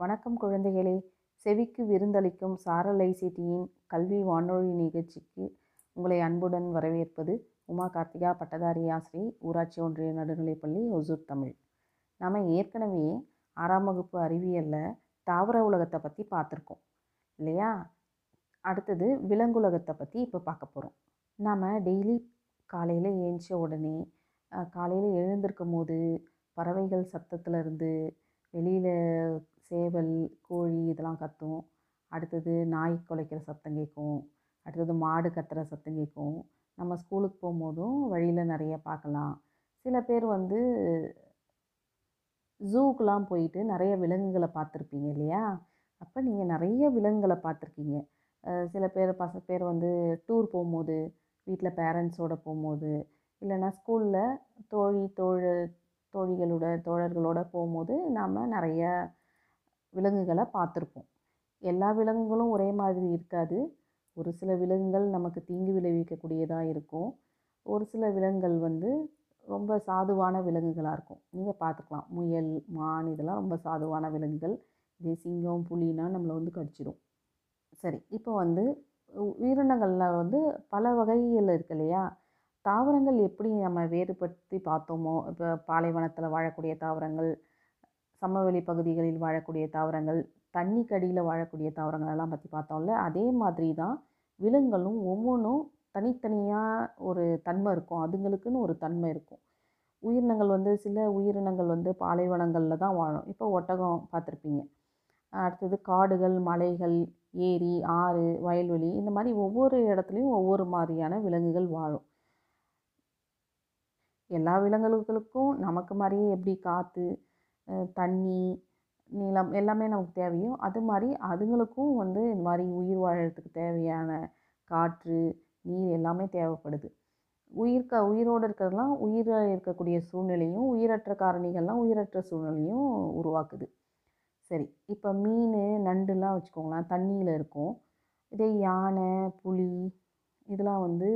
வணக்கம் குழந்தைகளே. செவிக்கு விருந்தளிக்கும் சாரல் கல்வி வானொலி நிகழ்ச்சிக்கு உங்களை அன்புடன் வரவேற்பது உமா கார்த்திகா பட்டதாரி ஆசிரியை ஊராட்சி ஒன்றிய நடுநிலைப்பள்ளி ஒசூர் தமிழ். நாம் ஏற்கனவே ஆறாம் வகுப்பு அறிவியலில் தாவர உலகத்தை பற்றி பார்த்துருக்கோம். இல்லையா? அடுத்தது விலங்குலகத்தை பற்றி இப்போ பார்க்க போகிறோம் நாம் டெய்லி காலையில் ஏஞ்ச உடனே காலையில் எழுந்திருக்கும் போது பறவைகள் சத்தத்துலேருந்து வெளியில் சேவல் கோழி இதெல்லாம் கத்தும். அடுத்தது நாய் குலைக்கிற சத்தம் கேட்கும் அடுத்தது மாடு கத்துற சத்தம் கேட்கும் நம்ம ஸ்கூலுக்கு போகும்போதும் வழியில் நிறைய பார்க்கலாம். சில பேர் வந்து ஜூக்கெலாம் போயிட்டு நிறைய விலங்குகளை பார்த்துருப்பீங்க இல்லையா? அப்போ நீங்கள் நிறைய விலங்குகளை பார்த்துருக்கீங்க. சில பேர் பச பேர் வந்து டூர் போகும்போது வீட்டில் பேரண்ட்ஸோடு போகும்போது இல்லைன்னா ஸ்கூலில் தோழி தோழ தோழிகளோட தோழர்களோட போகும்போது நாம் நிறைய விலங்குகளை பார்த்துருப்போம் எல்லா விலங்குகளும் ஒரே மாதிரி இருக்காது. ஒரு சில விலங்குகள் நமக்கு தீங்கு விளைவிக்கக்கூடியதாக இருக்கும். ஒரு சில விலங்குகள் வந்து ரொம்ப சாதுவான விலங்குகளாக இருக்கும். நீங்கள் பார்த்துக்கலாம் முயல் மான் இதெல்லாம் ரொம்ப சாதுவான விலங்குகள். இதே சிங்கம் புலினா நம்மளை வந்து கடிச்சிடும். சரி இப்போ வந்து உயிரினங்களில் வந்து பல வகைகள் இருக்கு இல்லையா? தாவரங்கள் எப்படி நம்ம வேறுபடுத்தி பார்த்தோமோ இப்போ பாலைவனத்தில் வாழக்கூடிய தாவரங்கள் சமவெளி பகுதிகளில் வாழக்கூடிய தாவரங்கள் தண்ணிக்கடியில் வாழக்கூடிய தாவரங்கள் எல்லாம் பற்றி பார்த்தோம்ல அதே மாதிரி தான் விலங்குகளும் ஒவ்வொன்றும் தனித்தனியாக ஒரு தன்மை இருக்கும். அதுங்களுக்குன்னு ஒரு தன்மை இருக்கும். உயிரினங்கள் வந்து சில உயிரினங்கள் வந்து பாலைவனங்களில் தான் வாழும். இப்போ ஒட்டகம் பார்த்துருப்பீங்க. அடுத்தது காடுகள் மலைகள் ஏரி ஆறு வயல்வெளி இந்த மாதிரி ஒவ்வொரு இடத்துலையும் ஒவ்வொரு மாதிரியான விலங்குகள் வாழும். எல்லா விலங்குகளுக்கும் நமக்கு மாதிரியே எப்படி காற்று தண்ணி நிலம் எல்லாமே நமக்கு தேவையோ அது மாதிரி அதுங்களுக்கும் வந்து இந்த மாதிரி உயிர் வாழறதுக்கு தேவையான காற்று நீர் எல்லாமே தேவைப்படுது. உயிர் க உயிரோடு இருக்கிறதுலாம் உயிராக இருக்கக்கூடிய சூழ்நிலையும் உயிரற்ற காரணிகள்லாம் உயிரற்ற சூழ்நிலையும் உருவாக்குது. சரி இப்போ மீன் நண்டுலாம் வச்சுக்கோங்களேன் தண்ணியில் இருக்கும். இதே யானை புலி இதெல்லாம் வந்து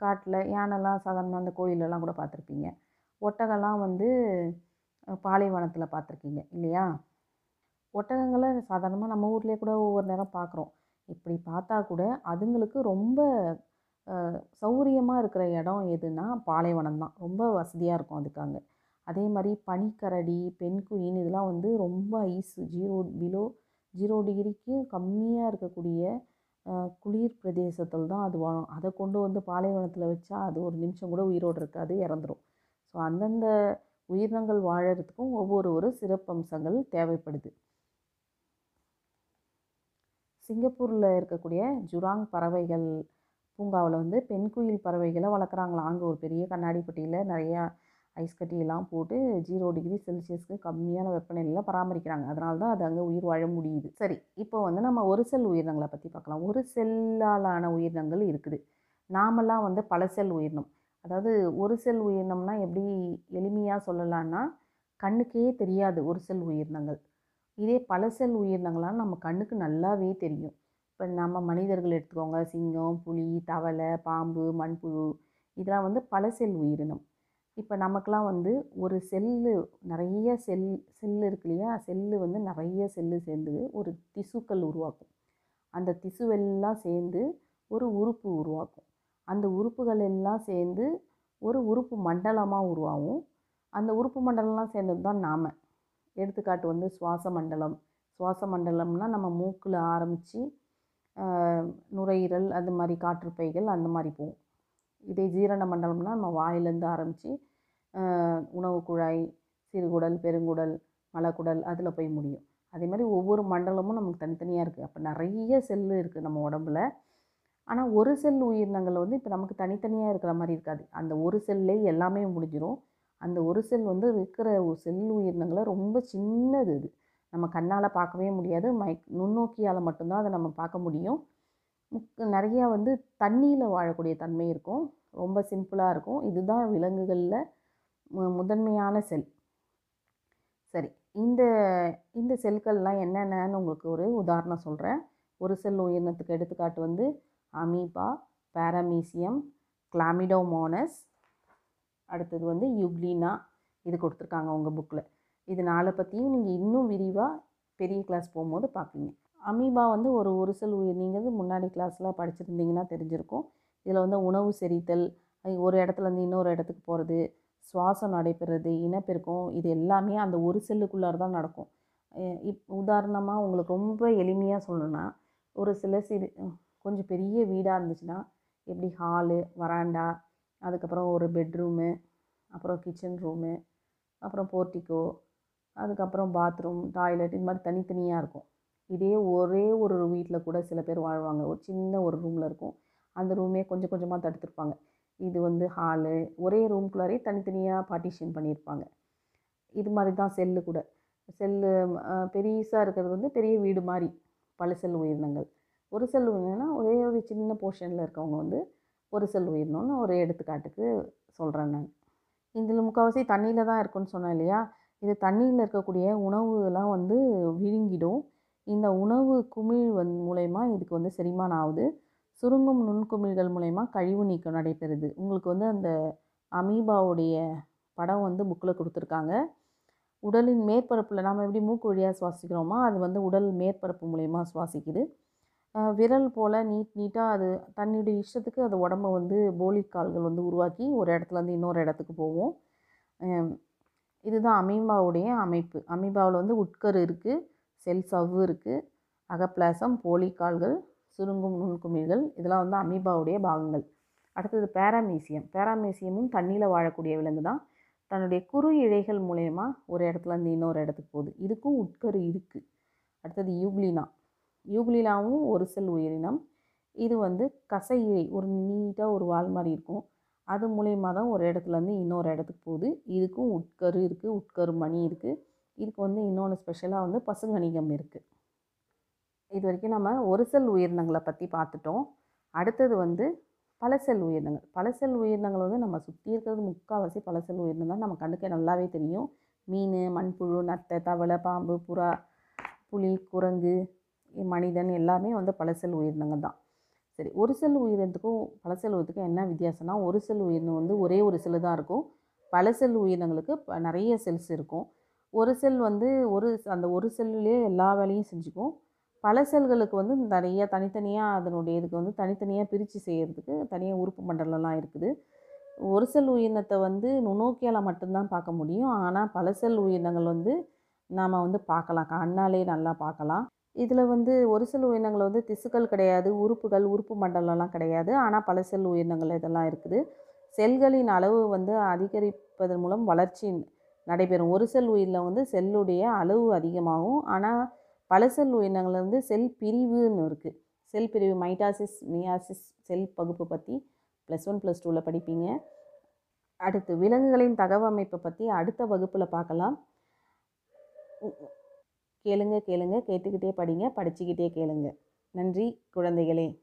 காட்டில் யானைலாம் சாதாரணமாக அந்த கோயிலெல்லாம் கூட பார்த்துருப்பீங்க. ஒட்டகம்லாம் வந்து பாலைவனத்தில் பார்த்துருக்கீங்க இல்லையா? ஒட்டகங்களை சாதாரணமாக நம்ம ஊர்லேயே கூட ஒவ்வொரு நேரம் பார்க்குறோம் இப்படி பார்த்தா கூட அதுங்களுக்கு ரொம்ப சௌரியமாக இருக்கிற இடம் எதுனா பாலைவனம் தான். ரொம்ப வசதியாக இருக்கும் அதுக்காங்க. அதே மாதிரி பனிக்கரடி பெண்குயின் இதெல்லாம் வந்து ரொம்ப ஐஸ் ஜீரோ பிலோ ஜீரோ டிகிரிக்கு கம்மியாக இருக்கக்கூடிய குளிர் பிரதேசத்தில் தான் அது வாழும். அதை கொண்டு வந்து பாலைவனத்தில் வச்சா அது ஒரு நிமிஷம் கூட உயிரோடு இருக்காது இறந்துடும் ஸோ அந்தந்த உயிரினங்கள் வாழறதுக்கும் ஒவ்வொரு ஒரு சிறப்பம்சங்கள் தேவைப்படுது. சிங்கப்பூரில் இருக்கக்கூடிய ஜுராங் பறவைகள் பூங்காவில் வந்து பெண்குயில் பறவைகளை வளர்க்குறாங்களாம். அங்கே ஒரு பெரிய கண்ணாடி பெட்டியில் நிறையா ஐஸ் கட்டியெல்லாம் போட்டு ஜீரோ டிகிரி செல்சியஸ்க்கு கம்மியான வெப்பநிலையில் பராமரிக்கிறாங்க. அதனால தான் அது அங்கே உயிர் வாழ முடியுது. சரி இப்போ வந்து நம்ம ஒரு செல் உயிரினங்களை பற்றி பார்க்கலாம். ஒரு செல்லாலான உயிரினங்கள் இருக்குது. நாமெல்லாம் வந்து பல செல் உயிரினம். அதாவது ஒரு செல் உயிரினம்னா எப்படி எளிமையாக சொல்லலான்னா கண்ணுக்கே தெரியாது ஒரு செல் உயிரினங்கள். இதே பல செல் உயிரினங்களாம் நம்ம கண்ணுக்கு நல்லாவே தெரியும். இப்போ நம்ம மனிதர்கள் எடுத்துக்கோங்க சிங்கம் புலி தவளை பாம்பு மண்புழு இதெல்லாம் வந்து பல செல் உயிரினம். இப்போ நமக்கெலாம் வந்து ஒரு செல்லு நிறைய செல் செல்லு இருக்கு இல்லையா? செல்லு வந்து நிறைய செல்லு சேர்ந்து ஒரு திசுக்கள் உருவாக்கும். அந்த திசுவெல்லாம் சேர்ந்து ஒரு உறுப்பு உருவாக்கும். அந்த உறுப்புகள் எல்லாம் சேர்ந்து ஒரு உறுப்பு மண்டலமாக உருவாகும். அந்த உறுப்பு மண்டலம்லாம் சேர்ந்தது தான் நாம். எடுத்துக்காட்டு வந்து சுவாச மண்டலம். சுவாச மண்டலம்னா நம்ம மூக்கில் ஆரம்பித்து நுரையீரல் அது மாதிரி காற்றுப்பைகள் அந்த மாதிரி போகும். இதே ஜீரண மண்டலம்னா நம்ம வாயிலேருந்து ஆரம்பித்து உணவு குழாய் சிறுகுடல் பெருங்குடல் மலக்குடல் அதில் போய் முடியும். அதே மாதிரி ஒவ்வொரு மண்டலமும் நமக்கு தனித்தனியாக இருக்குது அப்போ நிறைய செல்லு இருக்குது நம்ம உடம்புல. ஆனால் ஒரு செல் உயிரினங்கள் வந்து இப்போ நமக்கு தனித்தனியாக இருக்கிற மாதிரி இருக்காது. அந்த ஒரு செல்லே எல்லாமே முடிஞ்சிடும் அந்த ஒரு செல் வந்து இருக்கிற செல் உயிரினங்களை ரொம்ப சின்னது இது. நம்ம கண்ணால் பார்க்கவே முடியாது. மை நுண்ணோக்கியால் மட்டும்தான் அதை நம்ம பார்க்க முடியும். நிறையா வந்து தண்ணியில் வாழக்கூடிய தன்மை இருக்கும். ரொம்ப சிம்பிளாக இருக்கும். இதுதான் விலங்குகளில் முதன்மையான செல். சரி இந்த இந்த செல்கள்லாம் என்னென்னு உங்களுக்கு ஒரு உதாரணம் சொல்கிறேன் ஒரு செல் உயிரினத்துக்கு எடுத்துக்காட்டு வந்து அமீபா பேரமீசியம் கிளாமிடோமோனஸ் அடுத்தது வந்து யுக்லினா இது கொடுத்துருக்காங்க உங்கள் புக்கில் இது நாளை பற்றியும் நீங்கள் இன்னும் விரிவாக பெரிய கிளாஸ் போகும்போது பார்ப்பீங்க. அமீபா வந்து ஒரு ஒரு செல் நீங்கள் முன்னாடி கிளாஸ்லாம் படிச்சிருந்தீங்கன்னா தெரிஞ்சிருக்கும். இதில் வந்து உணவு செரித்தல் ஒரு இடத்துலேருந்து இன்னொரு இடத்துக்கு போகிறது சுவாசம் நடைபெறுறது இனப்பெருக்கம் இது எல்லாமே அந்த ஒரு செல்லுக்குள்ளார தான் நடக்கும். இப் உதாரணமாக உங்களுக்கு ரொம்ப எளிமையாக சொல்லணும்னா ஒரு சில சிறு கொஞ்சம் பெரிய வீடாக இருந்துச்சுன்னா எப்படி ஹாலு வராண்டா அதுக்கப்புறம் ஒரு பெட்ரூமு அப்புறம் கிச்சன் ரூமு அப்புறம் போர்ட்டிக்கோ அதுக்கப்புறம் பாத்ரூம் டாய்லெட் இது மாதிரி தனித்தனியாக இருக்கும். இதே ஒரே ஒரு வீட்டில் கூட சில பேர் வாழ்வாங்க. ஒரு சின்ன ஒரு ரூமில் இருக்கும். அந்த ரூமே கொஞ்சம் கொஞ்சமாக தடுத்துருப்பாங்க. இது வந்து ஹாலு ஒரே ரூம்குள்ளாரே தனித்தனியாக பார்ட்டிஷன் பண்ணியிருப்பாங்க. இது மாதிரி தான் செல்லு கூட. செல்லு பெருசாக இருக்கிறது வந்து பெரிய வீடு மாதிரி. பல செல் உயிரினங்கள் ஒரு செல் உயிரினம்னா ஒரே ஒரு சின்ன போர்ஷனில் இருக்கவங்க வந்து ஒரு செல் உயிரினம்னு ஒரு எடுத்துக்காட்டுக்கு சொல்கிறேன் நான். இதில் முக்கால்வாசி தண்ணியில் தான் இருக்குன்னு சொன்னேன் இல்லையா? இது தண்ணியில் இருக்கக்கூடிய உணவுலாம் வந்து விழுங்கிடும். இந்த உணவு குமிழ் வந் மூலயமா இதுக்கு வந்து செரிமானம் ஆகுது. சுருங்கும் நுண்குமிழ்கள் மூலயமா கழிவு நீக்கம் நடைபெறுது. உங்களுக்கு வந்து அந்த அமீபாவுடைய படம் வந்து புக்கில் கொடுத்துருக்காங்க. உடலின் மேற்பரப்பில் நாம் எப்படி மூக்கு வழியாக சுவாசிக்கிறோமோ அது வந்து உடல் மேற்பரப்பு மூலயமா சுவாசிக்குது. விரல் போல் நீட் நீட்டாக அது தன்னுடைய இஷ்டத்துக்கு அது உடம்ப வந்து போலி கால்கள் வந்து உருவாக்கி ஒரு இடத்துலேருந்து இன்னொரு இடத்துக்கு போவோம் இதுதான் அமீபாவுடைய அமைப்பு. அமீபாவில் வந்து உட்கரு இருக்குது செல் சவ்வு இருக்குது அகப்பிளாசம் போலிக்கால்கள் சுருங்கும் நுண்குமிழ்கள் இதெல்லாம் வந்து அமீபாவுடைய பாகங்கள். அடுத்தது பேராமீசியம். பேராமீசியமும் தண்ணியில் வாழக்கூடிய விலங்கு தான். தன்னுடைய குறு இழைகள் மூலயமா ஒரு இடத்துலேருந்து இன்னொரு இடத்துக்கு போகுது. இதுக்கும் உட்கரு இருக்குது அடுத்தது யூக்ளினா. யூக்ளினாவும் ஒரு செல் உயிரினம். இது வந்து கசையிழை ஒரு நீட்டாக ஒரு வால் மாதிரி இருக்கும். அது மூலயமா தான் ஒரு இடத்துலேருந்து இன்னொரு இடத்துக்கு போகுது. இதுக்கும் உட்கரு இருக்குது உட்கரு மணி இருக்குது இதுக்கு வந்து இன்னொன்று ஸ்பெஷலாக வந்து பசுங்கணிகம் இருக்குது இது வரைக்கும் நம்ம ஒரு செல் உயிரினங்களை பற்றி பார்த்துட்டோம். அடுத்தது வந்து பல செல் உயிரினங்கள். பல செல் உயிரினங்கள் வந்து நம்ம சுற்றி இருக்கிறது முக்கால்வாசி பல செல் உயிரினம் தான் நம்ம கண்ணுக்கே நல்லாவே தெரியும். மீன் மண்புழு நத்தை தவளை பாம்பு புறா புலி குரங்கு மனிதன் எல்லாமே வந்து பல செல் உயிரினங்கள் தான். சரி ஒரு செல் உயிரினத்துக்கும் பல செல் உயிரத்துக்கும் என்ன வித்தியாசம்னா ஒரு செல் உயிரினம் வந்து ஒரே ஒரு செல்லு தான் இருக்கும். பல செல் உயிரினங்களுக்கு நிறைய செல்ஸ் இருக்கும். ஒரு செல் வந்து ஒரு அந்த ஒரு செல்லுலேயே எல்லா வேலையும் செஞ்சுக்கும். பல செல்களுக்கு வந்து நிறைய தனித்தனியாக அதனுடைய இதுக்கு வந்து தனித்தனியாக பிரித்து செய்கிறதுக்கு தனியாக உறுப்பு மண்டலம்லாம் இருக்குது. ஒரு செல் உயிரினத்தை வந்து நுண்ணோக்கியால் மட்டும்தான் பார்க்க முடியும். ஆனால் பல செல் உயிரினங்கள் வந்து நாம் வந்து பார்க்கலாம். கண்ணாலே நல்லா பார்க்கலாம். இதில் வந்து ஒரு சில உயிரினங்கள் வந்து திசுக்கள் கிடையாது உறுப்புகள் உறுப்பு மண்டலம்லாம் கிடையாது. ஆனால் பல செல் உயிரினங்கள் இதெல்லாம் இருக்குது. செல்களின் அளவு வந்து அதிகரிப்பதன் மூலம் வளர்ச்சி நடைபெறும். ஒரு செல் உயிரில் வந்து செல்லுடைய அளவு அதிகமாகும். ஆனால் பல செல் உயிரினங்கள் வந்து செல் பிரிவுன்னு இருக்குது செல் பிரிவு மைட்டாசிஸ் மியாசிஸ் செல் பகுப்பு பற்றி ப்ளஸ் ஒன் ப்ளஸ் டூவில் படிப்பீங்க. அடுத்து விலங்குகளின் தகவமைப்பை பற்றி அடுத்த வகுப்பில் பார்க்கலாம். கேளுங்க கேளுங்க கேட்டுக்கிட்டே படிங்க படிச்சுக்கிட்டே கேளுங்க. நன்றி குழந்தைகளே.